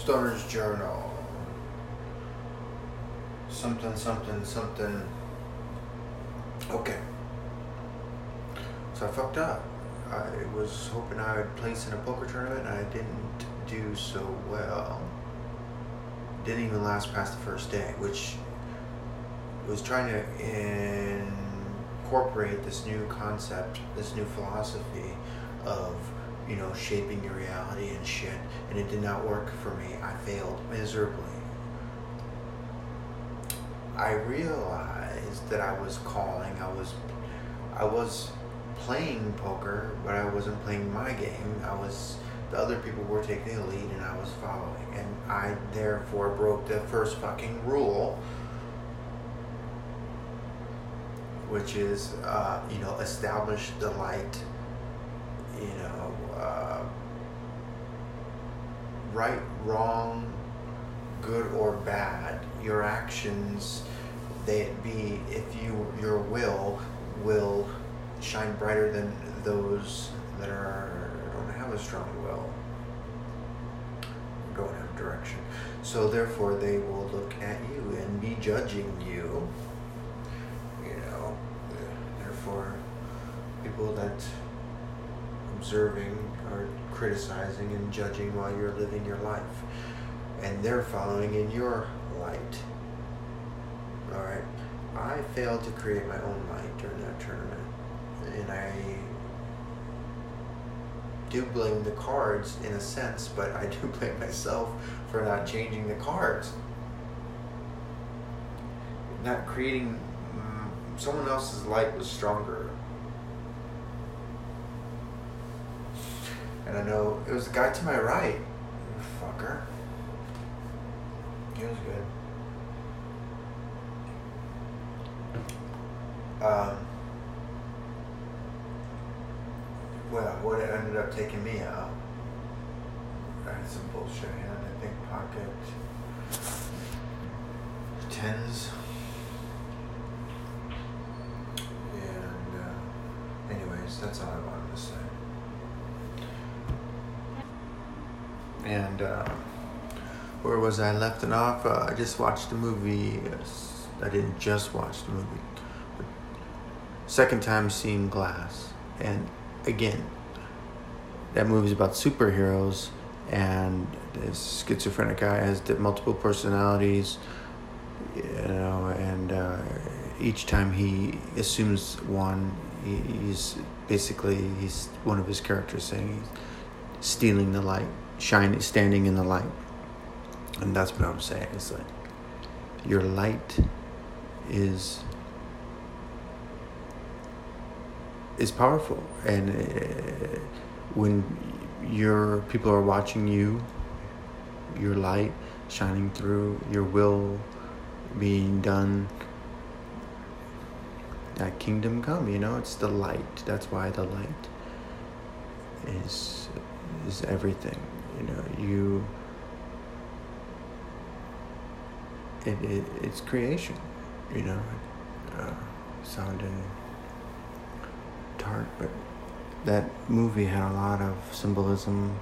Stoner's Journal. Something, something, something. Okay. So I fucked up. I was hoping I would place in a poker tournament and I didn't do so well. Didn't even last past the first day, which was trying to incorporate this new concept, this new philosophy of you know, shaping your reality and shit. And it did not work for me. I failed miserably. I realized that I was calling. I was, I was playing poker, but I wasn't playing my game. I was. The other people were taking the lead, and I was following. And I therefore broke the first fucking rule, which is, uh, you know, establish the light you know, uh, right, wrong, good or bad, your actions, they be if you your will will shine brighter than those that are don't have a strong will, don't have direction. So therefore, they will look at you and be judging you. You know, therefore, people that observing or criticizing and judging while you're living your life. And they're following in your light. Alright? I failed to create my own light during that tournament. And I do blame the cards in a sense, but I do blame myself for not changing the cards. Not creating. Mm, someone else's light was stronger And I know it was the guy to my right. Fucker. He was good. Um, well, what it ended up taking me out. I had some bullshit hand, I think pocket tens. And, uh, anyways, that's all I wanted to say. And uh, where was I left and off? Uh, I just watched the movie. I didn't just watch the movie. Second time seeing Glass, and again, that movie's about superheroes, and this schizophrenic guy has multiple personalities, you know, and uh, each time he assumes one, he's basically he's one of his characters saying he's stealing the light shining, standing in the light. And that's what I'm saying. It's like your light is is powerful, and uh, when your people are watching you, your light shining through, your will being done. That kingdom come, you know, it's the light. That's why the light is is everything you know you it, it it's creation you know uh, sounding tart but that movie had a lot of symbolism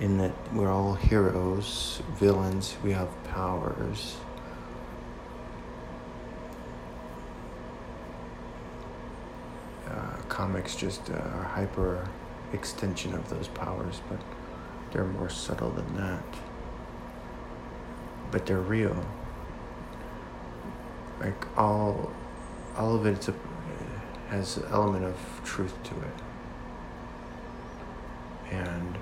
in that we're all heroes villains we have powers uh, comics just uh, are hyper extension of those powers, but they're more subtle than that. But they're real. Like all, all of it a, has an element of truth to it, and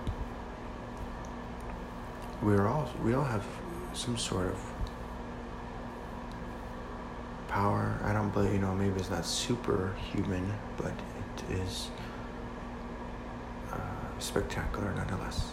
we're all we all have some sort of power. I don't believe you know maybe it's not superhuman, but is uh, spectacular nonetheless.